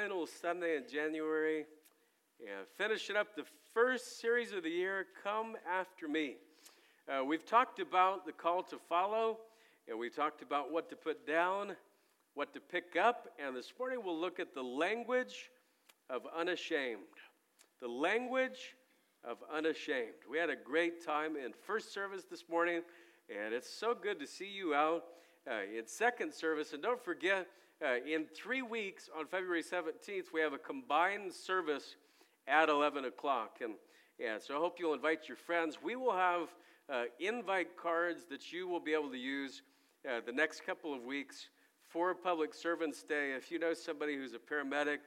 final Sunday in January and finishing up the first series of the year, Come After Me. Uh, we've talked about the call to follow, and we talked about what to put down, what to pick up, and this morning we'll look at the language of unashamed. The language of unashamed. We had a great time in first service this morning, and it's so good to see you out uh, in second service. And don't forget, uh, in three weeks, on February 17th, we have a combined service at 11 o'clock. And, yeah, so I hope you'll invite your friends. We will have uh, invite cards that you will be able to use uh, the next couple of weeks for Public Servants Day. If you know somebody who's a paramedic,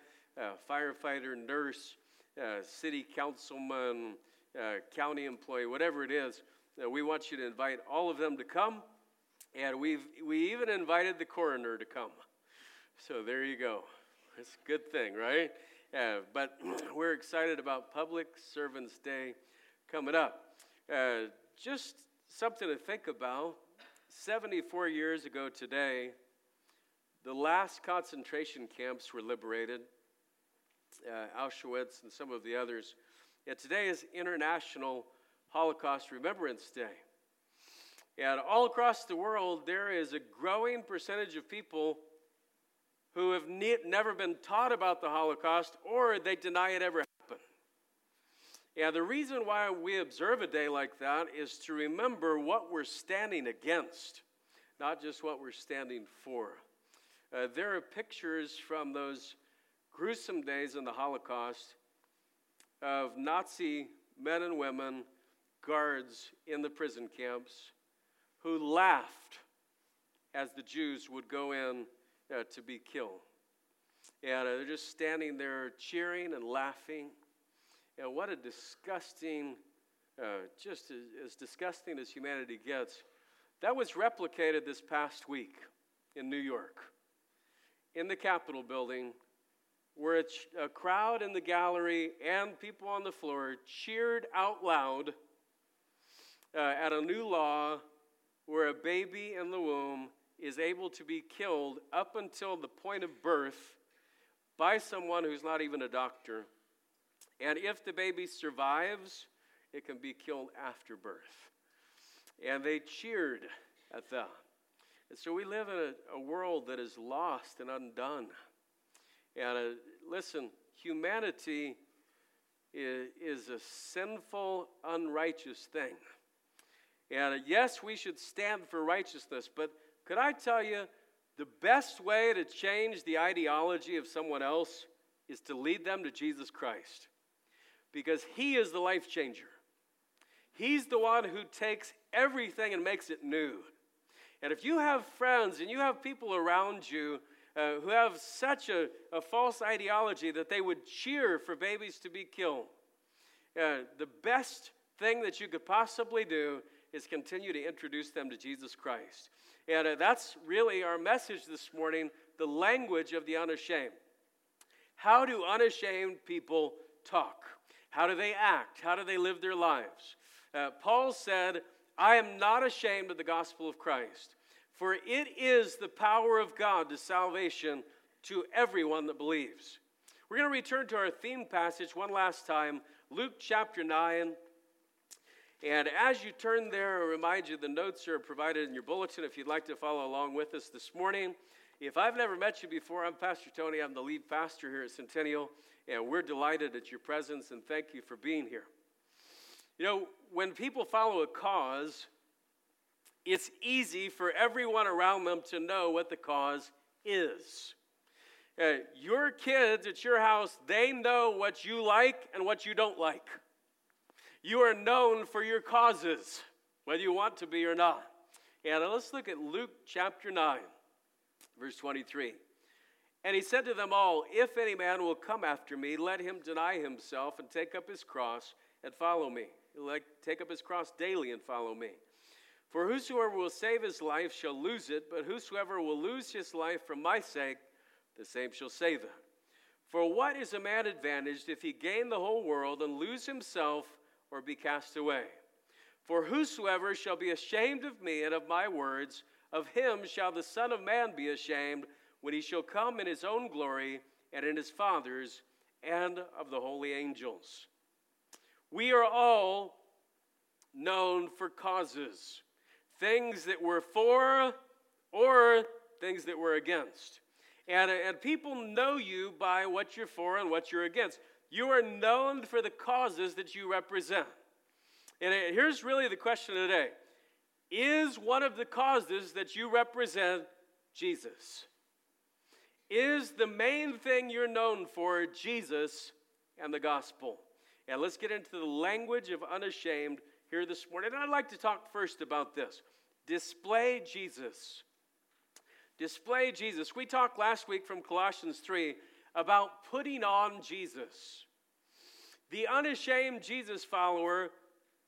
uh, firefighter, nurse, uh, city councilman, uh, county employee, whatever it is, we want you to invite all of them to come. And we've, we even invited the coroner to come. So there you go. It's a good thing, right? Yeah, but we're excited about Public Servants Day coming up. Uh, just something to think about. 74 years ago today, the last concentration camps were liberated, uh, Auschwitz and some of the others. Yeah, today is International Holocaust Remembrance Day. And all across the world, there is a growing percentage of people who have ne- never been taught about the Holocaust or they deny it ever happened. Yeah, the reason why we observe a day like that is to remember what we're standing against, not just what we're standing for. Uh, there are pictures from those gruesome days in the Holocaust of Nazi men and women, guards in the prison camps, who laughed as the Jews would go in uh, to be killed. And uh, they're just standing there cheering and laughing. And what a disgusting, uh, just as, as disgusting as humanity gets. That was replicated this past week in New York, in the Capitol building, where a, a crowd in the gallery and people on the floor cheered out loud uh, at a new law where a baby in the womb is able to be killed up until the point of birth by someone who's not even a doctor. And if the baby survives, it can be killed after birth. And they cheered at that. And so we live in a, a world that is lost and undone. And uh, listen, humanity is, is a sinful, unrighteous thing. And uh, yes, we should stand for righteousness, but could I tell you, the best way to change the ideology of someone else is to lead them to Jesus Christ because He is the life changer. He's the one who takes everything and makes it new. And if you have friends and you have people around you uh, who have such a, a, false ideology that they would cheer for babies to be killed, uh, the best thing that you could possibly do is continue to introduce them to Jesus Christ. And uh, that's really our message this morning the language of the unashamed. How do unashamed people talk? How do they act? How do they live their lives? Uh, Paul said, I am not ashamed of the gospel of Christ, for it is the power of God to salvation to everyone that believes. We're going to return to our theme passage one last time, Luke chapter 9, and as you turn there, I remind you the notes are provided in your bulletin if you'd like to follow along with us this morning. If I've never met you before, I'm Pastor Tony. I'm the lead pastor here at Centennial, and we're delighted at your presence and thank you for being here. You know, when people follow a cause, it's easy for everyone around them to know what the cause is. Uh, your kids at your house, they know what you like and what you don't like. You are known for your causes, whether you want to be or not. And let's look at Luke chapter 9, verse 23. And he said to them all, If any man will come after me, let him deny himself and take up his cross and follow me. Like take up his cross daily and follow me. For whosoever will save his life shall lose it, but whosoever will lose his life for my sake, the same shall save it. For what is a man advantaged if he gain the whole world and lose himself or be cast away. For whosoever shall be ashamed of me and of my words, of him shall the Son of Man be ashamed when he shall come in his own glory and in his Father's and of the holy angels. We are all known for causes, things that we're for or things that we're against. And, and people know you by what you're for and what you're against. You are known for the causes that you represent. And here's really the question today Is one of the causes that you represent Jesus? Is the main thing you're known for Jesus and the gospel? And let's get into the language of unashamed here this morning. And I'd like to talk first about this display Jesus. Display Jesus. We talked last week from Colossians 3 about putting on Jesus. The unashamed Jesus follower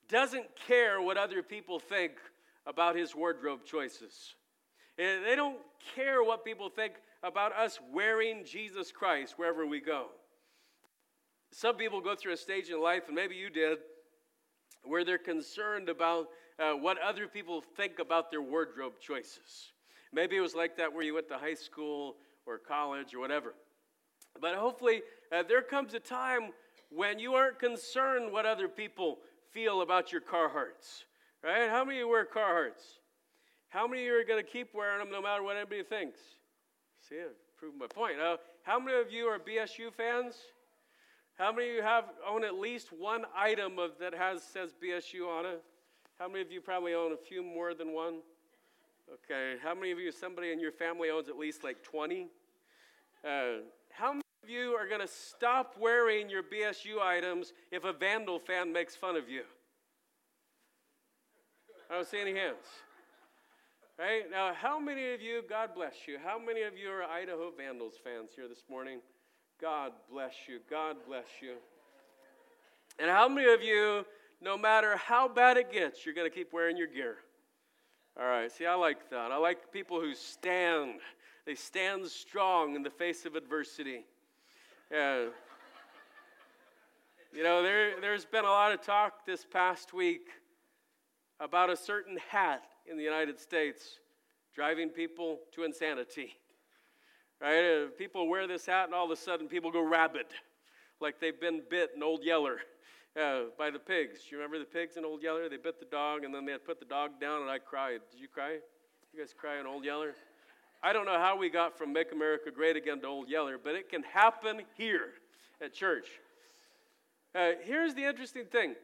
doesn't care what other people think about his wardrobe choices. They don't care what people think about us wearing Jesus Christ wherever we go. Some people go through a stage in life, and maybe you did, where they're concerned about uh, what other people think about their wardrobe choices. Maybe it was like that where you went to high school or college or whatever. But hopefully, uh, there comes a time when you aren't concerned what other people feel about your Carhartts, right? How many of you wear Carhartts? How many of you are going to keep wearing them no matter what anybody thinks? See, I've proven my point. Uh, how many of you are BSU fans? How many of you have own at least one item of that has says BSU on it? How many of you probably own a few more than one? Okay. How many of you, somebody in your family owns at least like 20? Uh, of you are going to stop wearing your BSU items if a Vandal fan makes fun of you? I don't see any hands. Right? Now, how many of you, God bless you, how many of you are Idaho Vandals fans here this morning? God bless you. God bless you. And how many of you, no matter how bad it gets, you're going to keep wearing your gear? All right, see, I like that. I like people who stand. They stand strong in the face of adversity. Yeah. You know, there, there's been a lot of talk this past week about a certain hat in the United States driving people to insanity. Right? Uh, people wear this hat, and all of a sudden, people go rabid, like they've been bit in Old Yeller uh, by the pigs. You remember the pigs in Old Yeller? They bit the dog, and then they had put the dog down, and I cried. Did you cry? You guys cry in Old Yeller? I don't know how we got from Make America Great Again to Old Yeller, but it can happen here at church. Uh, here's the interesting thing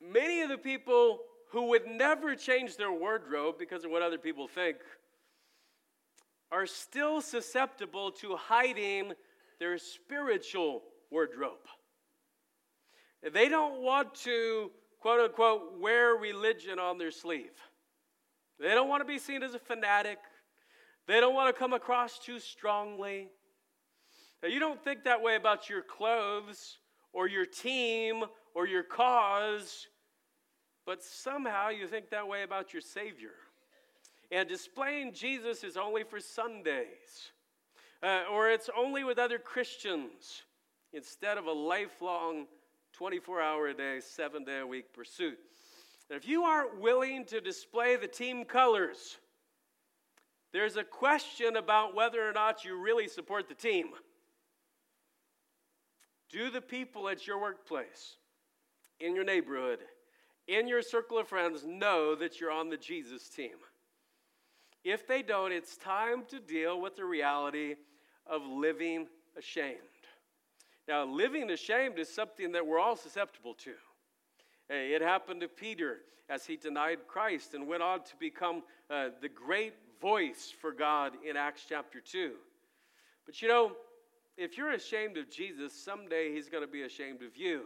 many of the people who would never change their wardrobe because of what other people think are still susceptible to hiding their spiritual wardrobe. They don't want to, quote unquote, wear religion on their sleeve. They don't want to be seen as a fanatic. They don't want to come across too strongly. Now, you don't think that way about your clothes or your team or your cause, but somehow you think that way about your Savior. And displaying Jesus is only for Sundays, uh, or it's only with other Christians instead of a lifelong 24 hour a day, seven day a week pursuit. And if you aren't willing to display the team colors, there's a question about whether or not you really support the team. Do the people at your workplace, in your neighborhood, in your circle of friends know that you're on the Jesus team? If they don't, it's time to deal with the reality of living ashamed. Now, living ashamed is something that we're all susceptible to. It happened to Peter as he denied Christ and went on to become uh, the great voice for God in Acts chapter 2. But you know, if you're ashamed of Jesus, someday he's going to be ashamed of you.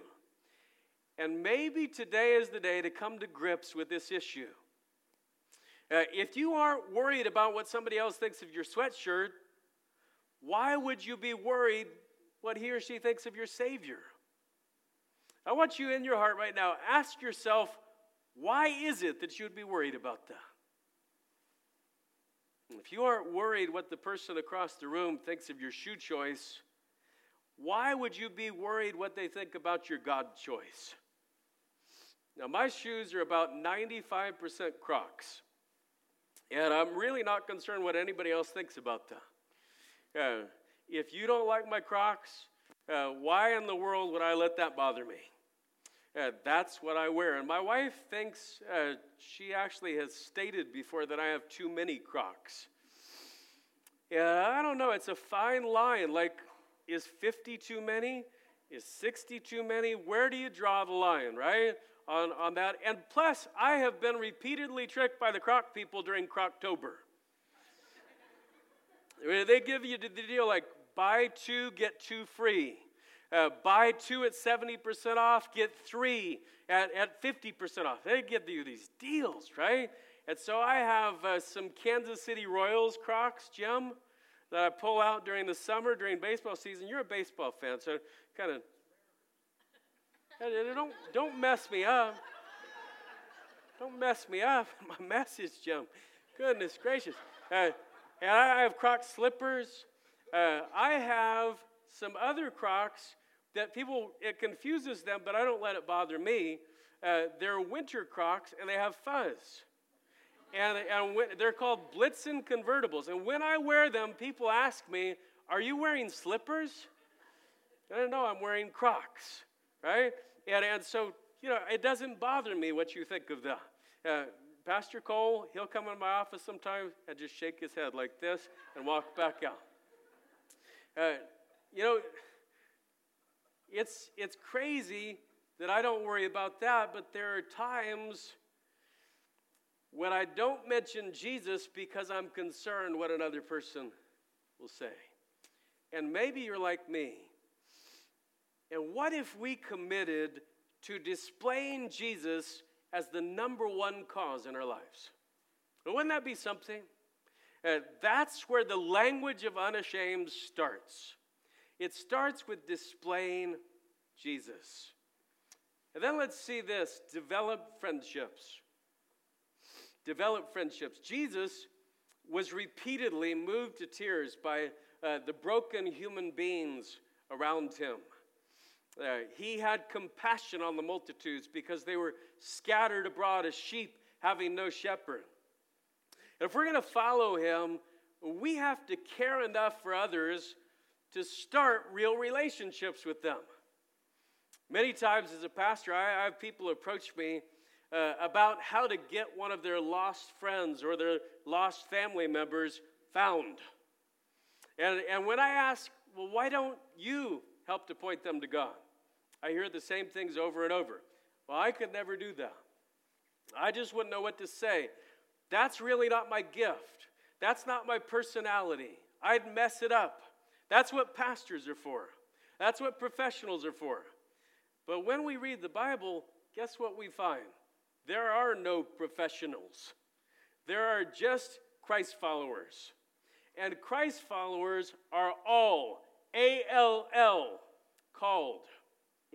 And maybe today is the day to come to grips with this issue. Uh, if you aren't worried about what somebody else thinks of your sweatshirt, why would you be worried what he or she thinks of your Savior? I want you in your heart right now, ask yourself, why is it that you would be worried about that? If you aren't worried what the person across the room thinks of your shoe choice, why would you be worried what they think about your God choice? Now, my shoes are about 95% Crocs. And I'm really not concerned what anybody else thinks about them. Uh, if you don't like my Crocs, uh, why in the world would I let that bother me? Uh, that's what I wear. And my wife thinks uh, she actually has stated before that I have too many Crocs. Yeah, I don't know. It's a fine line. Like, is 50 too many? Is 60 too many? Where do you draw the line, right? On, on that. And plus, I have been repeatedly tricked by the Croc people during Croctober. they give you the deal like buy two, get two free. Uh, buy two at 70% off, get three at, at 50% off. They give you these deals, right? And so I have uh, some Kansas City Royals Crocs, Jim, that I pull out during the summer, during baseball season. You're a baseball fan, so kind of don't, don't mess me up. Don't mess me up. My message, Jim. Goodness gracious. Uh, and I have Crocs slippers. Uh, I have some other Crocs that people, it confuses them, but I don't let it bother me. Uh, they're winter Crocs and they have fuzz. And, and when, they're called Blitzen convertibles. And when I wear them, people ask me, Are you wearing slippers? I know I'm wearing Crocs, right? And, and so, you know, it doesn't bother me what you think of them. Uh, Pastor Cole, he'll come in my office sometimes and just shake his head like this and walk back out. Uh, you know, it's, it's crazy that I don't worry about that, but there are times when I don't mention Jesus because I'm concerned what another person will say. And maybe you're like me. And what if we committed to displaying Jesus as the number one cause in our lives? wouldn't that be something? Uh, that's where the language of unashamed starts. It starts with displaying Jesus. And then let's see this develop friendships. Develop friendships. Jesus was repeatedly moved to tears by uh, the broken human beings around him. Uh, he had compassion on the multitudes because they were scattered abroad as sheep having no shepherd. And if we're going to follow him, we have to care enough for others to start real relationships with them. Many times as a pastor, I, have people approach me uh, about how to get one of their lost friends or their lost family members found. And, and when I ask, well, why don't you help to point them to God? I hear the same things over and over. Well, I could never do that. I just wouldn't know what to say. That's really not my gift. That's not my personality. I'd mess it up. That's what pastors are for. That's what professionals are for. But when we read the Bible, guess what we find? There are no professionals. There are just Christ followers. And Christ followers are all, A L L, called,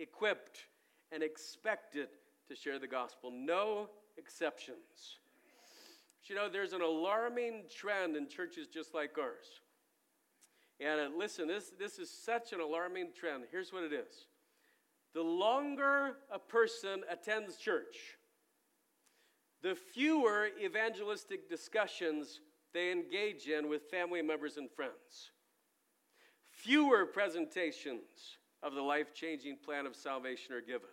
equipped, and expected to share the gospel. No exceptions. But you know, there's an alarming trend in churches just like ours. And uh, listen, this, this is such an alarming trend. Here's what it is the longer a person attends church, the fewer evangelistic discussions they engage in with family members and friends, fewer presentations of the life changing plan of salvation are given,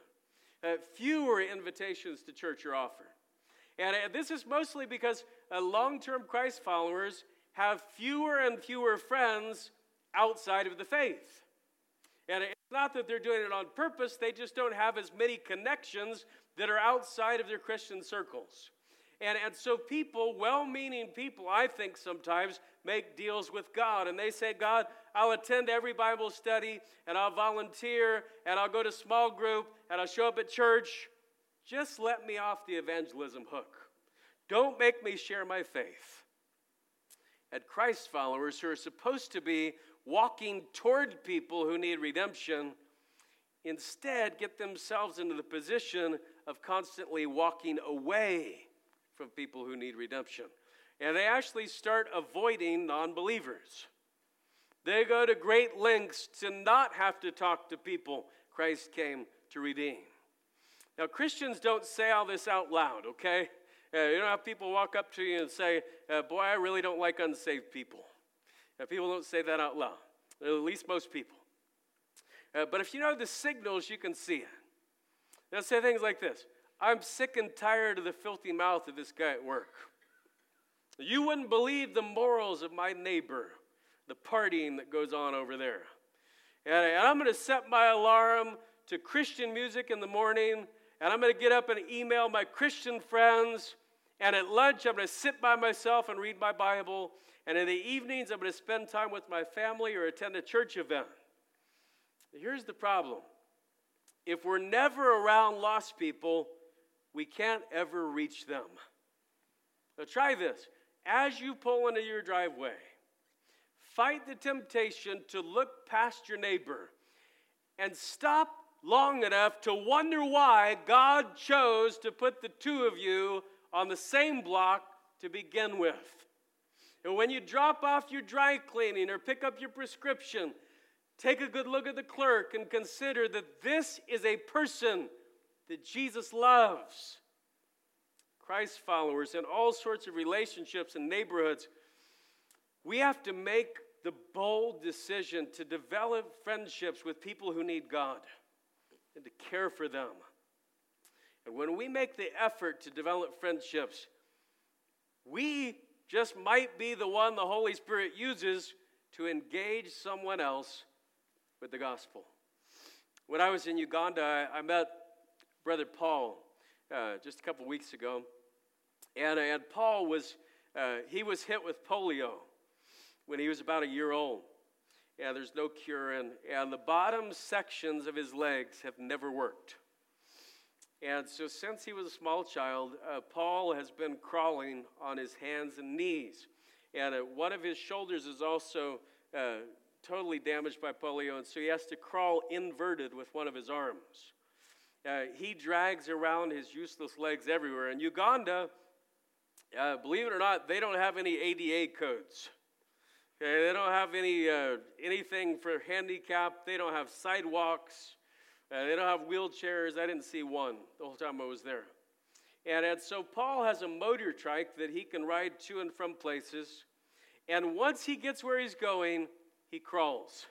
uh, fewer invitations to church are offered. And uh, this is mostly because uh, long term Christ followers have fewer and fewer friends outside of the faith. And it's not that they're doing it on purpose, they just don't have as many connections that are outside of their Christian circles. And, and so, people, well meaning people, I think sometimes, make deals with God. And they say, God, I'll attend every Bible study, and I'll volunteer, and I'll go to small group, and I'll show up at church. Just let me off the evangelism hook. Don't make me share my faith. And Christ followers who are supposed to be walking toward people who need redemption, instead get themselves into the position of constantly walking away from people who need redemption. And they actually start avoiding non believers. They go to great lengths to not have to talk to people Christ came to redeem. Now, Christians don't say all this out loud, okay? Uh, you don't have people walk up to you and say, uh, Boy, I really don't like unsaved people. Now, people don't say that out loud. at least most people. Uh, but if you know the signals, you can see it. They'll say things like this I'm sick and tired of the filthy mouth of this guy at work. You wouldn't believe the morals of my neighbor, the partying that goes on over there. And, and I'm going to set my alarm to Christian music in the morning, and I'm going to get up and email my Christian friends. And at lunch, I'm going to sit by myself and read my Bible. And in the evenings, I'm going to spend time with my family or attend a church event. Here's the problem if we're never around lost people, we can't ever reach them. Now, try this. As you pull into your driveway, fight the temptation to look past your neighbor and stop long enough to wonder why God chose to put the two of you on the same block to begin with. And when you drop off your dry cleaning or pick up your prescription, take a good look at the clerk and consider that this is a person that Jesus loves. Christ followers in all sorts of relationships and neighborhoods, we have to make the bold decision to develop friendships with people who need God and to care for them. And when we make the effort to develop friendships, we just might be the one the Holy Spirit uses to engage someone else with the gospel. When I was in Uganda, I, met Brother Paul uh, just a couple weeks ago. And, and Paul was, uh, he was hit with polio when he was about a year old. And there's no cure, and, and the bottom sections of his legs have never worked. And so, since he was a small child, uh, Paul has been crawling on his hands and knees. And uh, one of his shoulders is also uh, totally damaged by polio, and so he has to crawl inverted with one of his arms. Uh, he drags around his useless legs everywhere. In Uganda, uh, believe it or not, they don't have any ADA codes. Okay, they don't have any uh, anything for handicap. They don't have sidewalks. Uh, they don't have wheelchairs. I didn't see one the whole time I was there. And, and so Paul has a motor trike that he can ride to and from places. And once he gets where he's going, he crawls.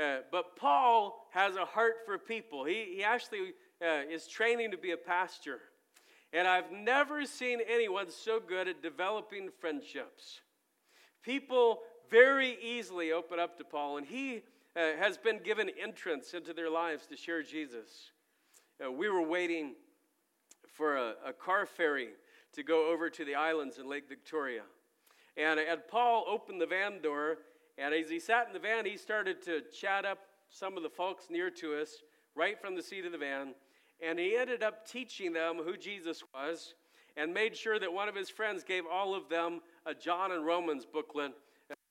Uh, but Paul has a heart for people. He, he actually uh, is training to be a pastor. And I've never seen anyone so good at developing friendships. People very easily open up to Paul, and he uh, has been given entrance into their lives to share Jesus. Uh, we were waiting for a, a, car ferry to go over to the islands in Lake Victoria. And, and Paul opened the van door, and as he sat in the van, he started to chat up some of the folks near to us right from the seat of the van. And he ended up teaching them who Jesus was and made sure that one of his friends gave all of them a John and Romans booklet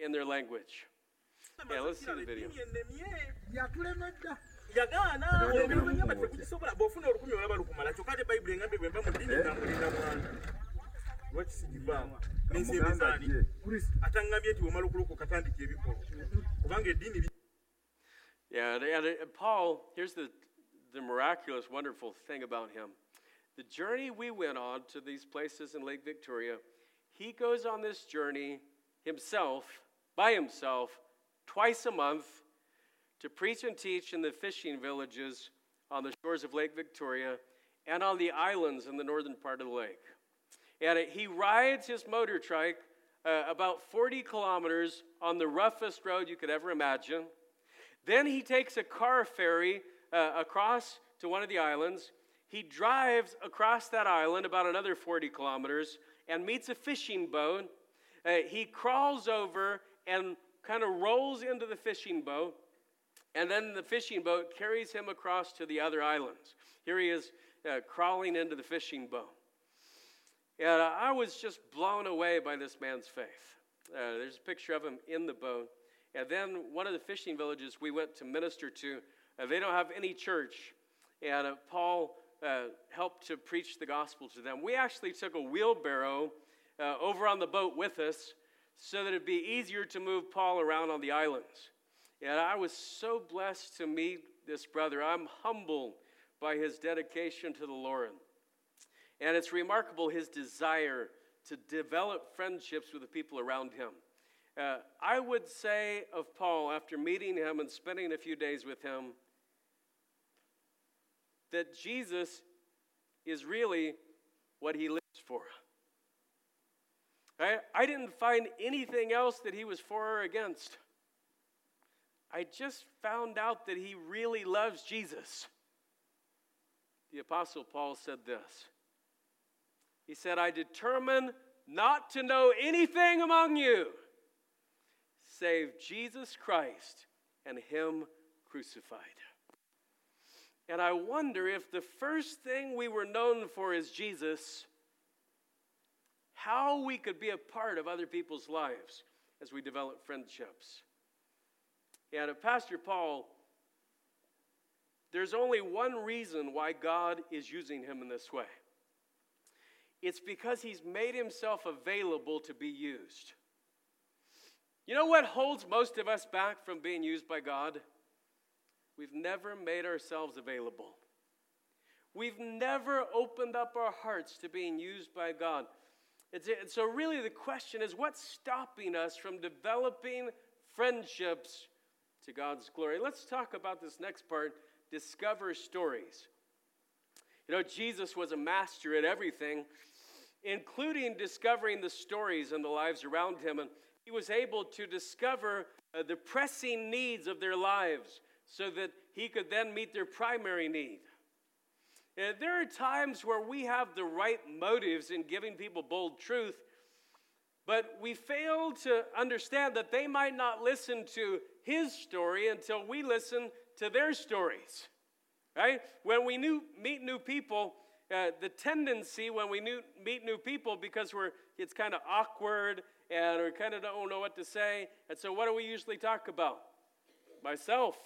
in their language. Yeah, let's see the video. Yeah, and Paul, here's the the miraculous, wonderful thing about him. The journey we went on to these places in Lake Victoria, he goes on this journey himself, by himself, twice a month to preach and teach in the fishing villages on the shores of Lake Victoria and on the islands in the northern part of the lake. And he rides his motor trike uh, about 40 kilometers on the roughest road you could ever imagine. Then he takes a car ferry uh, across to one of the islands. He drives across that island about another 40 kilometers and meets a fishing boat. Uh, he crawls over and kind of rolls into the fishing boat, and then the fishing boat carries him across to the other islands. Here he is uh, crawling into the fishing boat. And I was just blown away by this man's faith. Uh, there's a picture of him in the boat. And then one of the fishing villages we went to minister to uh, they don't have any church. And uh, Paul uh, helped to preach the gospel to them. We actually took a wheelbarrow uh, over on the boat with us so that it'd be easier to move Paul around on the islands. And I was so blessed to meet this brother. I'm humbled by his dedication to the Lord. And it's remarkable his desire to develop friendships with the people around him. Uh, I would say of Paul, after meeting him and spending a few days with him, that Jesus is really what he lives for. I, I didn't find anything else that he was for or against. I just found out that he really loves Jesus. The Apostle Paul said this He said, I determine not to know anything among you save Jesus Christ and Him crucified. And I wonder if the first thing we were known for is Jesus, how we could be a part of other people's lives as we develop friendships. And Pastor Paul, there's only one reason why God is using him in this way. It's because he's made himself available to be used. You know what holds most of us back from being used by God? We've never made ourselves available. We've never opened up our hearts to being used by God. It's, so, really, the question is what's stopping us from developing friendships to God's glory? Let's talk about this next part discover stories. You know, Jesus was a master at everything, including discovering the stories in the lives around him. And he was able to discover uh, the pressing needs of their lives so that he could then meet their primary need. Uh, there are times where we have the right motives in giving people bold truth, but we fail to understand that they might not listen to his story until we listen to their stories. Right? When we new, meet new people, uh, the tendency when we new, meet new people, because we're, it's kind of awkward and we kind of don't know what to say, and so what do we usually talk about? Myself.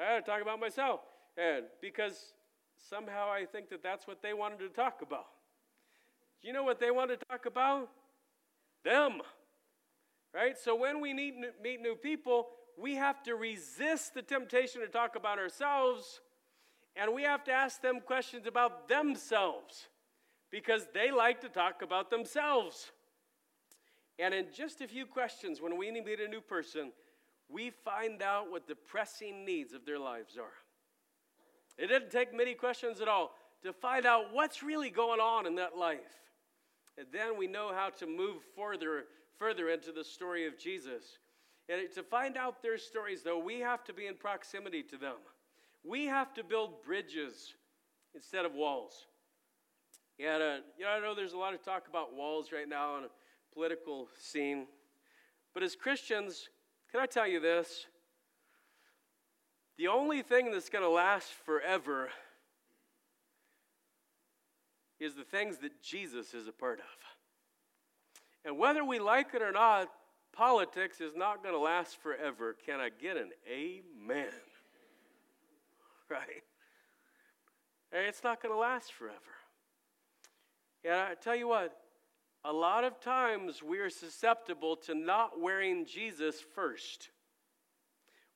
I talk about myself. And because somehow I think that that's what they wanted to talk about. Do you know what they want to talk about? Them. Right? So when we meet, meet new people, we have to resist the temptation to talk about ourselves, and we have to ask them questions about themselves because they like to talk about themselves. And in just a few questions, when we meet a new person, we find out what the pressing needs of their lives are. It didn't take many questions at all to find out what's really going on in that life. And then we know how to move further, further into the story of Jesus. And to find out their stories, though, we have to be in proximity to them. We have to build bridges instead of walls. And, uh, you know, I know there's a lot of talk about walls right now on a political scene. But as Christians, can I tell you this? The only thing that's going to last forever is the things that Jesus is a part of. And whether we like it or not, politics is not going to last forever. Can I get an amen? Right? It's not going to last forever. And I tell you what, a lot of times we are susceptible to not wearing Jesus first.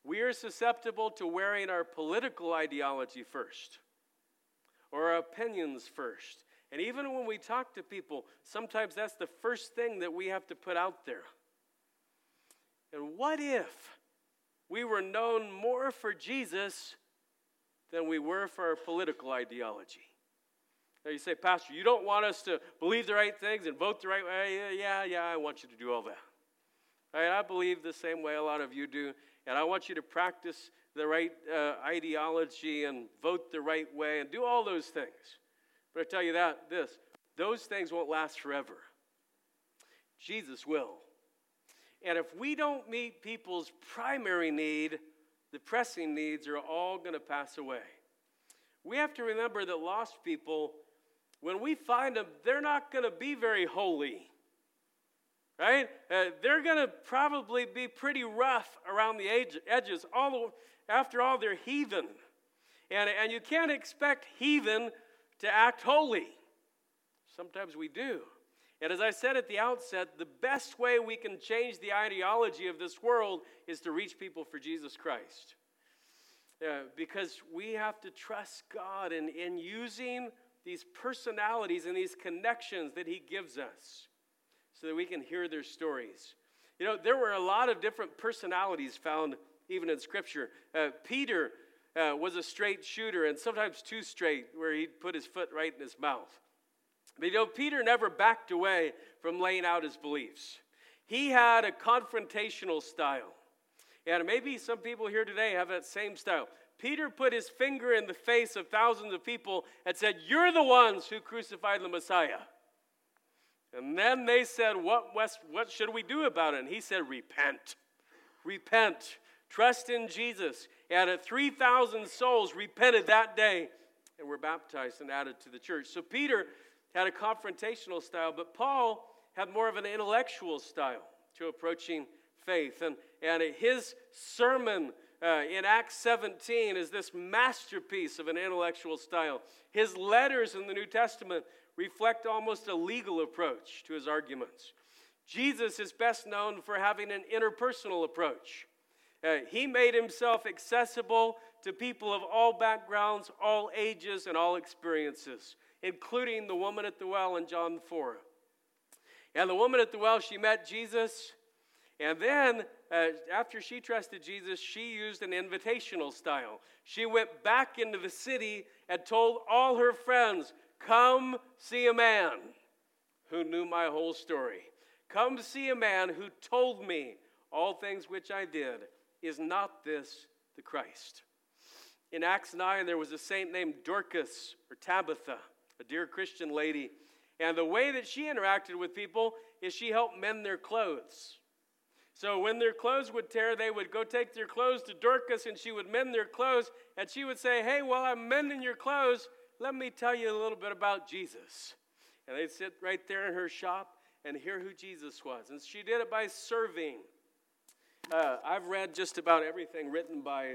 We are susceptible to wearing our political ideology first or our opinions first. And even when we talk to people, sometimes that's the first thing that we have to put out there. And what if we were known more for Jesus than we were for our political ideology? Now you say, Pastor, you don't want us to believe the right things and vote the right way. Yeah, yeah, I want you to do all that. Right, I believe the same way a lot of you do, and I want you to practice the right uh, ideology and vote the right way and do all those things. But I tell you that this those things won't last forever. Jesus will. And if we don't meet people's primary need, the pressing needs are all going to pass away. We have to remember that lost people when we find them, they're not going to be very holy. Right? Uh, they're going to probably be pretty rough around the age, edges. All the, after all, they're heathen. And, and you can't expect heathen to act holy. Sometimes we do. And as I said at the outset, the best way we can change the ideology of this world is to reach people for Jesus Christ. Uh, because we have to trust God in, in using these personalities and these connections that He gives us so that we can hear their stories. You know, there were a lot of different personalities found even in Scripture. Uh, Peter uh, was a straight shooter and sometimes too straight, where he'd put his foot right in his mouth. But you know, Peter never backed away from laying out his beliefs. He had a confrontational style. And maybe some people here today have that same style. Peter put his finger in the face of thousands of people and said, You're the ones who crucified the Messiah. And then they said, What, what should we do about it? And he said, Repent. Repent. Trust in Jesus. And 3,000 souls repented that day and were baptized and added to the church. So Peter had a confrontational style, but Paul had more of an intellectual style to approaching faith. And, and his sermon uh, in Acts 17 is this masterpiece of an intellectual style. His letters in the New Testament reflect almost a legal approach to his arguments. Jesus is best known for having an interpersonal approach. Uh, he made himself accessible to people of all backgrounds, all ages, and all experiences, including the woman at the well in John 4. And the woman at the well, she met Jesus. And then, uh, after she trusted Jesus, she used an invitational style. She went back into the city and told all her friends, Come see a man who knew my whole story. Come see a man who told me all things which I did. Is not this the Christ? In Acts 9, there was a saint named Dorcas or Tabitha, a dear Christian lady. And the way that she interacted with people is she helped mend their clothes. So when their clothes would tear, they would go take their clothes to Dorcas and she would mend their clothes. And she would say, Hey, while I'm mending your clothes, let me tell you a little bit about Jesus. And they'd sit right there in her shop and hear who Jesus was. And she did it by serving. Uh, I've read just about everything written by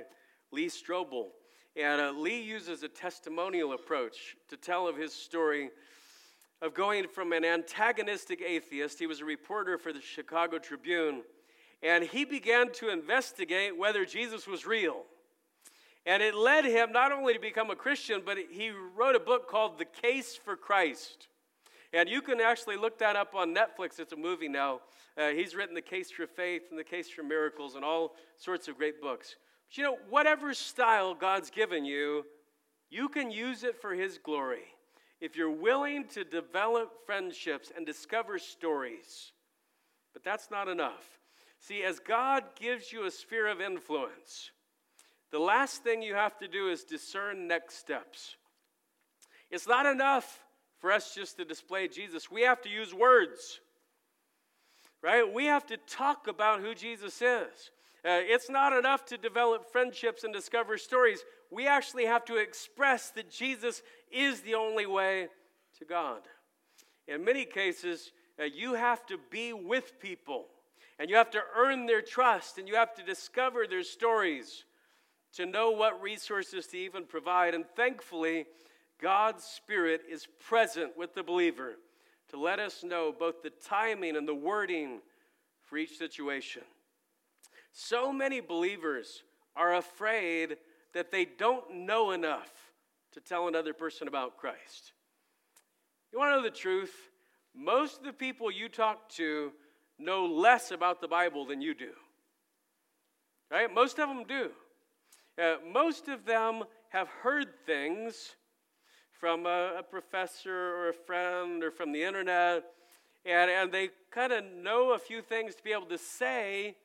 Lee Strobel. And uh, Lee uses a testimonial approach to tell of his story of going from an antagonistic atheist, he was a reporter for the Chicago Tribune, and he began to investigate whether Jesus was real. And it led him not only to become a Christian, but he wrote a book called The Case for Christ. And you can actually look that up on Netflix. It's a movie now. Uh, he's written The Case for Faith and The Case for Miracles and all sorts of great books. But you know, whatever style God's given you, you can use it for His glory. If you're willing to develop friendships and discover stories. But that's not enough. See, as God gives you a sphere of influence, the last thing you have to do is discern next steps. It's not enough for us just to display Jesus. We have to use words, right? We have to talk about who Jesus is. Uh, it's not enough to develop friendships and discover stories. We actually have to express that Jesus is the only way to God. In many cases, uh, you have to be with people and you have to earn their trust and you have to discover their stories to know what resources to even provide. And thankfully, God's Spirit is present with the believer to let us know both the timing and the wording for each situation. So many believers are afraid that they don't know enough to tell another person about Christ. You want to know the truth? Most of the people you talk to know less about the Bible than you do. Right? Most of them do. Uh, most of them have heard things from a, a, professor or a friend or from the internet, and, and they kind of know a few things to be able to say,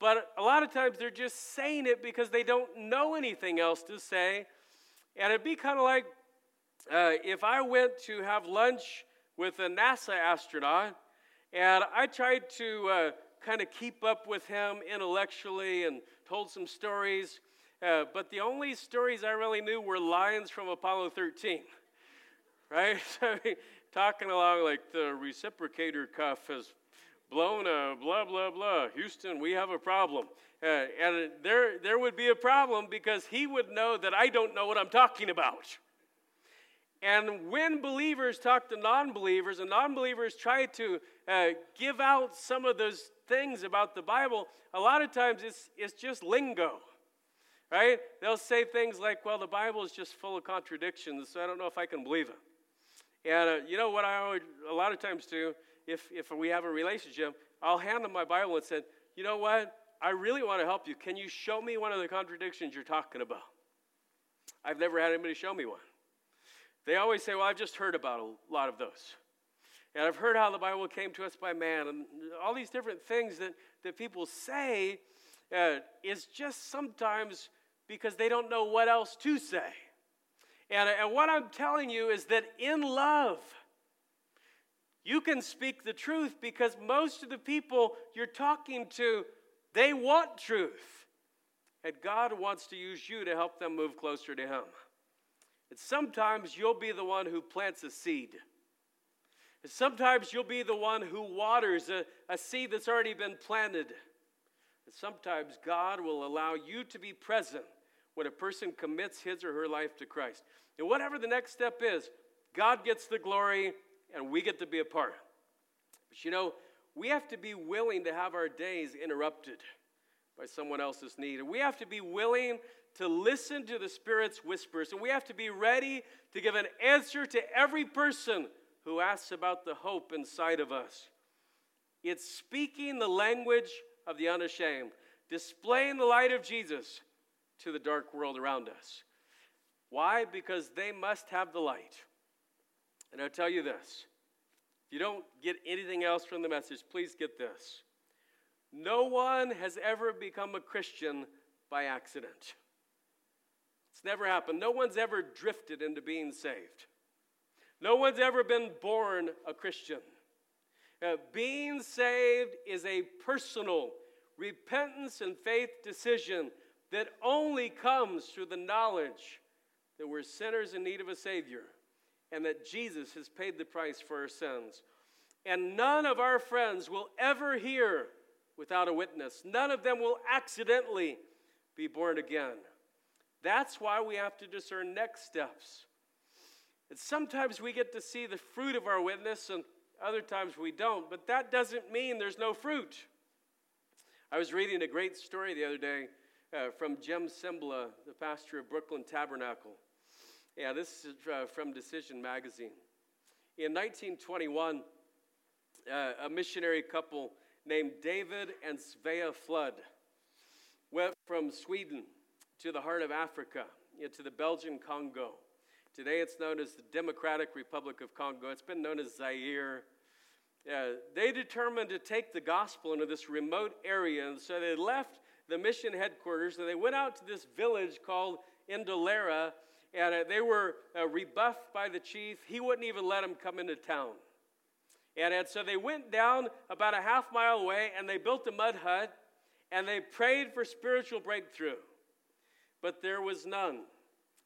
but a lot of times they're just saying it because they don't know anything else to say. And it'd be kind of like uh, if I went to have lunch with a NASA astronaut and I tried to uh, kind of keep up with him intellectually and told some stories. Uh, but the only stories I really knew were lines from Apollo 13, right? Mean, talking along like the reciprocator cuff has blown a blah, blah, blah. Houston, we have a problem. Uh, and there, there would be a problem because he would know that I don't know what I'm talking about. And when believers talk to non believers and non believers try to uh, give out some of those things about the Bible, a lot of times it's, it's just lingo right? They'll say things like, well, the Bible is just full of contradictions, so I don't know if I can believe it. And uh, you know what I always, a lot of times do, if, if we have a relationship, I'll hand them my Bible and say, You know what? I really want to help you. Can you show me one of the contradictions you're talking about? I've never had anybody show me one. They always say, Well, I've just heard about a lot of those. And I've heard how the Bible came to us by man, and all these different things that, that people say uh, is just sometimes because they don't know what else to say. And, and what I'm telling you is that in love, you can speak the truth because most of the people you're talking to, they want truth. And God wants to use you to help them move closer to Him. And sometimes you'll be the one who plants a seed. And sometimes you'll be the one who waters a, a seed that's already been planted. And sometimes God will allow you to be present when a person commits his or her life to Christ. And whatever the next step is, God gets the glory and we get to be a part. But you know, we have to be willing to have our days interrupted by someone else's need. And we have to be willing to listen to the Spirit's whispers. And we have to be ready to give an answer to every person who asks about the hope inside of us. It's speaking the language of the unashamed, displaying the light of Jesus to the dark world around us. Why? Because they must have the light. And I'll tell you this if you don't get anything else from the message, please get this. No one has ever become a Christian by accident. It's never happened. No one's ever drifted into being saved. No one's ever been born a Christian. Uh, being saved is a personal repentance and faith decision that only comes through the knowledge that we're sinners in need of a Savior and that Jesus has paid the price for our sins. And none of our friends will ever hear without a witness. None of them will accidentally be born again. That's why we have to discern next steps. And sometimes we get to see the fruit of our witness, and other times we don't, but that doesn't mean there's no fruit. I was reading a great story the other day uh, from Jim Cymbala, the pastor of Brooklyn Tabernacle. Yeah, this is uh, from Decision Magazine. In 1921, uh, a missionary couple named David and Svea Flood went from Sweden to the heart of Africa, you know, to the Belgian Congo. Today it's known as the Democratic Republic of Congo. It's been known as Zaire. Uh, they determined to take the gospel into this remote area, and so they left the mission headquarters and they went out to this village called N'dolera, and uh, they were uh, rebuffed by the chief. He wouldn't even let them come into town. And, and so they went down about a half mile away and they built a mud hut and they prayed for spiritual breakthrough. But there was none.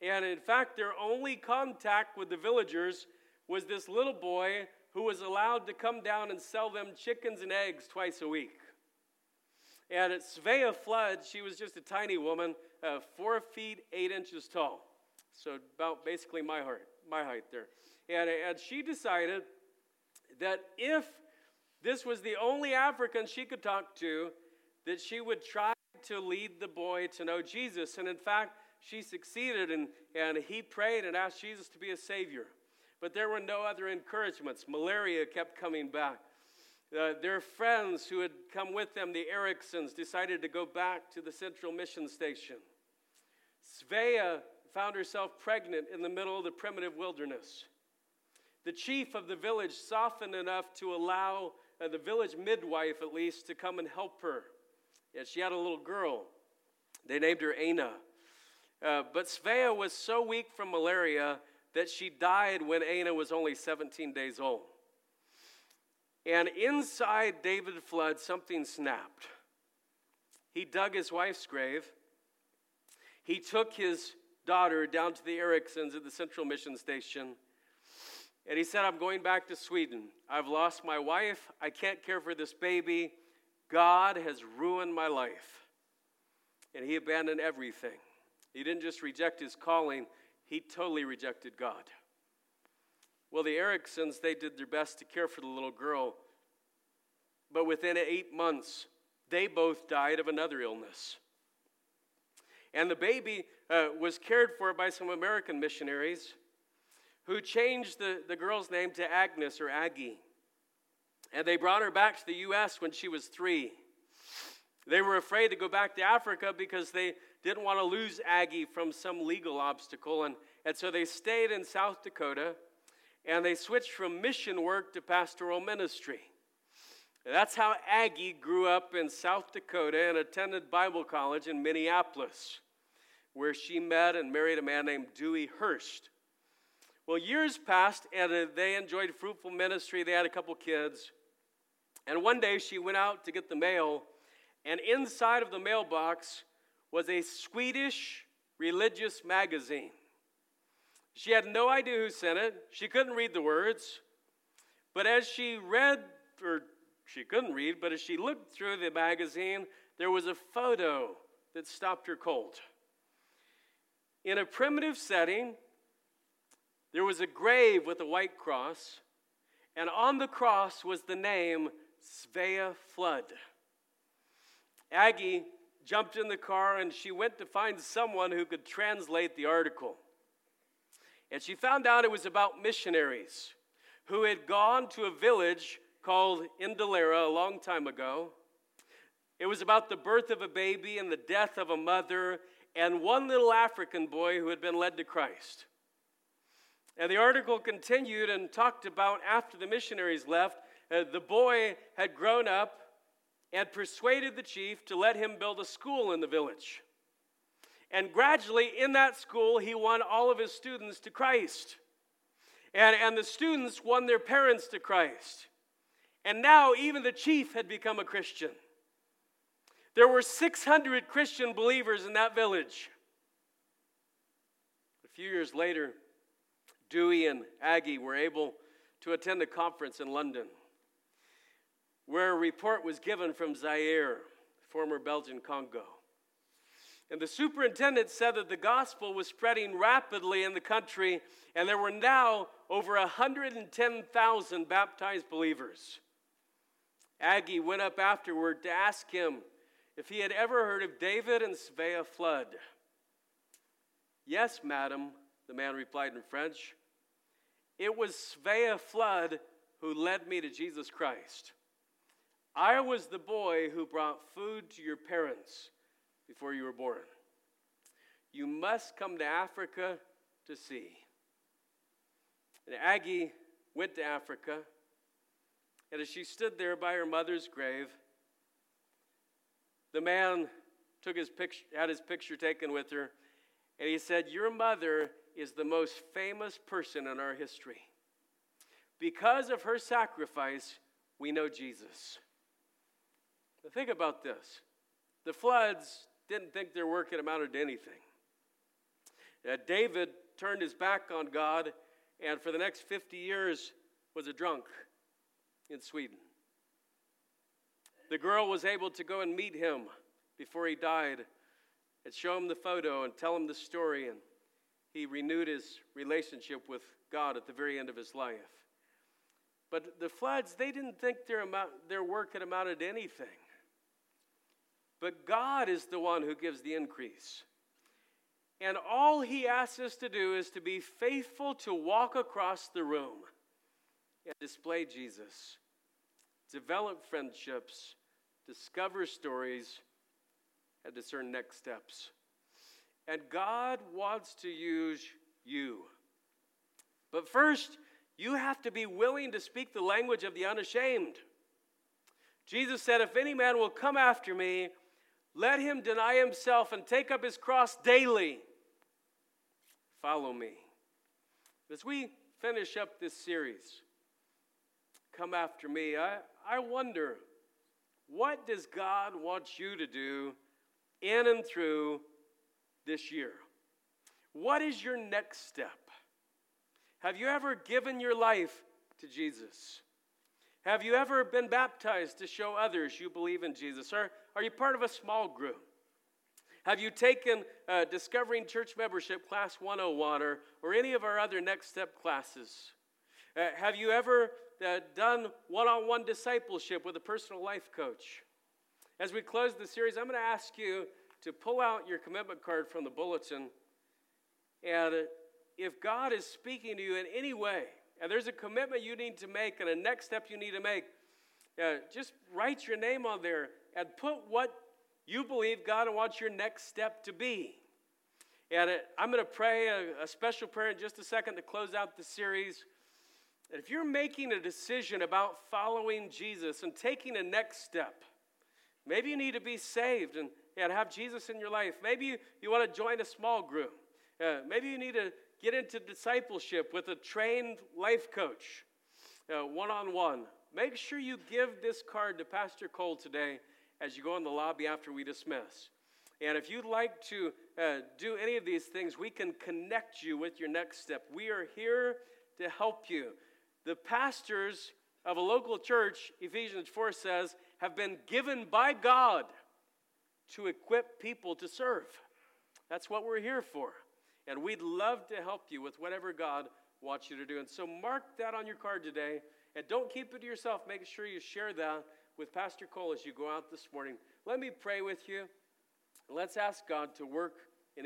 And in fact, their only contact with the villagers was this little boy who was allowed to come down and sell them chickens and eggs twice a week. And at Svea Flood, she was just a tiny woman, uh, four feet eight inches tall. So about basically my height, my height there. And, and she decided that if this was the only African she could talk to, that she would try to lead the boy to know Jesus. And in fact, she succeeded, and, and he prayed and asked Jesus to be a savior. But there were no other encouragements. Malaria kept coming back. Uh, their friends who had come with them, the Ericksons, decided to go back to the central mission station. Svea found herself pregnant in the middle of the primitive wilderness. The chief of the village softened enough to allow uh, the village midwife, at least, to come and help her. Yeah, she had a little girl. They named her Ana. Uh, but Svea was so weak from malaria that she died when Ana was only 17 days old. And inside David Flood, something snapped. He dug his wife's grave. He took his daughter down to the Ericksons at the Central Mission Station. And he said, I'm going back to Sweden. I've lost my wife. I can't care for this baby. God has ruined my life. And he abandoned everything. He didn't just reject his calling, he totally rejected God. Well, the Ericksons, they did their best to care for the little girl. But within eight months, they both died of another illness. And the baby uh, was cared for by some American missionaries who changed the, the girl's name to Agnes or Aggie. And they brought her back to the U.S. when she was three. They were afraid to go back to Africa because they didn't want to lose Aggie from some legal obstacle. And, and so they stayed in South Dakota and they switched from mission work to pastoral ministry. That's how Aggie grew up in South Dakota and attended Bible college in Minneapolis, where she met and married a man named Dewey Hurst. Well, years passed and uh, they enjoyed fruitful ministry. They had a couple kids. And one day she went out to get the mail, and inside of the mailbox was a Swedish religious magazine. She had no idea who sent it. She couldn't read the words. But as she read, or she couldn't read, but as she looked through the magazine, there was a photo that stopped her cold. In a primitive setting, there was a grave with a white cross, and on the cross was the name Svea Flood. Aggie jumped in the car and she went to find someone who could translate the article. And she found out it was about missionaries who had gone to a village called N'dolera a long time ago. It was about the birth of a baby and the death of a mother and one little African boy who had been led to Christ. And the article continued and talked about after the missionaries left, uh, the boy had grown up and persuaded the chief to let him build a school in the village. And gradually, in that school, he won all of his students to Christ. And, and the students won their parents to Christ. And now, even the chief had become a Christian. There were 600 Christian believers in that village. A few years later, Dewey and Aggie were able to attend a conference in London where a report was given from Zaire, former Belgian Congo. And the superintendent said that the gospel was spreading rapidly in the country, and there were now over 110,000 baptized believers. Aggie went up afterward to ask him if he had ever heard of David and Svea Flood. Yes, madam, the man replied in French. It was Svea Flood who led me to Jesus Christ. I was the boy who brought food to your parents before you were born. You must come to Africa to see. And Aggie went to Africa, and as she stood there by her mother's grave, the man took his picture, had his picture taken with her, and he said, Your mother is the most famous person in our history. Because of her sacrifice, we know Jesus. Now think about this. The floods didn't think their work had amounted to anything. Uh, David turned his back on God and for the next 50 years was a drunk in Sweden. The girl was able to go and meet him before he died and show him the photo and tell him the story, and he renewed his relationship with God at the very end of his life. But the floods, they didn't think their, amount, their work had amounted to anything. But God is the one who gives the increase. And all he asks us to do is to be faithful to walk across the room and display Jesus, develop friendships, discover stories, and discern next steps. And God wants to use you. But first, you have to be willing to speak the language of the unashamed. Jesus said, If any man will come after me, let him deny himself and take up his cross daily. Follow me. As we finish up this series, Come After Me, I, I wonder what does God want you to do in and through this year? What is your next step? Have you ever given your life to Jesus? Have you ever been baptized to show others you believe in Jesus? Or are you part of a small group? Have you taken uh, Discovering Church Membership Class 101 or, or any of our other Next Step classes? Uh, have you ever uh, done one on one discipleship with a personal life coach? As we close the series, I'm going to ask you to pull out your commitment card from the bulletin. And if God is speaking to you in any way, and there's a commitment you need to make and a next step you need to make, uh, just write your name on there and put what you believe God wants your next step to be. And it, I'm going to pray a, a special prayer in just a second to close out the series. And if you're making a decision about following Jesus and taking a next step, maybe you need to be saved and, and have Jesus in your life. Maybe you, you want to join a small group. Uh, maybe you need to get into discipleship with a trained life coach, one on one. Make sure you give this card to Pastor Cole today as you go in the lobby after we dismiss. And if you'd like to uh, do any of these things, we can connect you with your next step. We are here to help you. The pastors of a local church, Ephesians 4 says, have been given by God to equip people to serve. That's what we're here for. And we'd love to help you with whatever God wants you to do. And so mark that on your card today. And don't keep it to yourself. Make sure you share that with Pastor Cole as you go out this morning. Let me pray with you. Let's ask God to work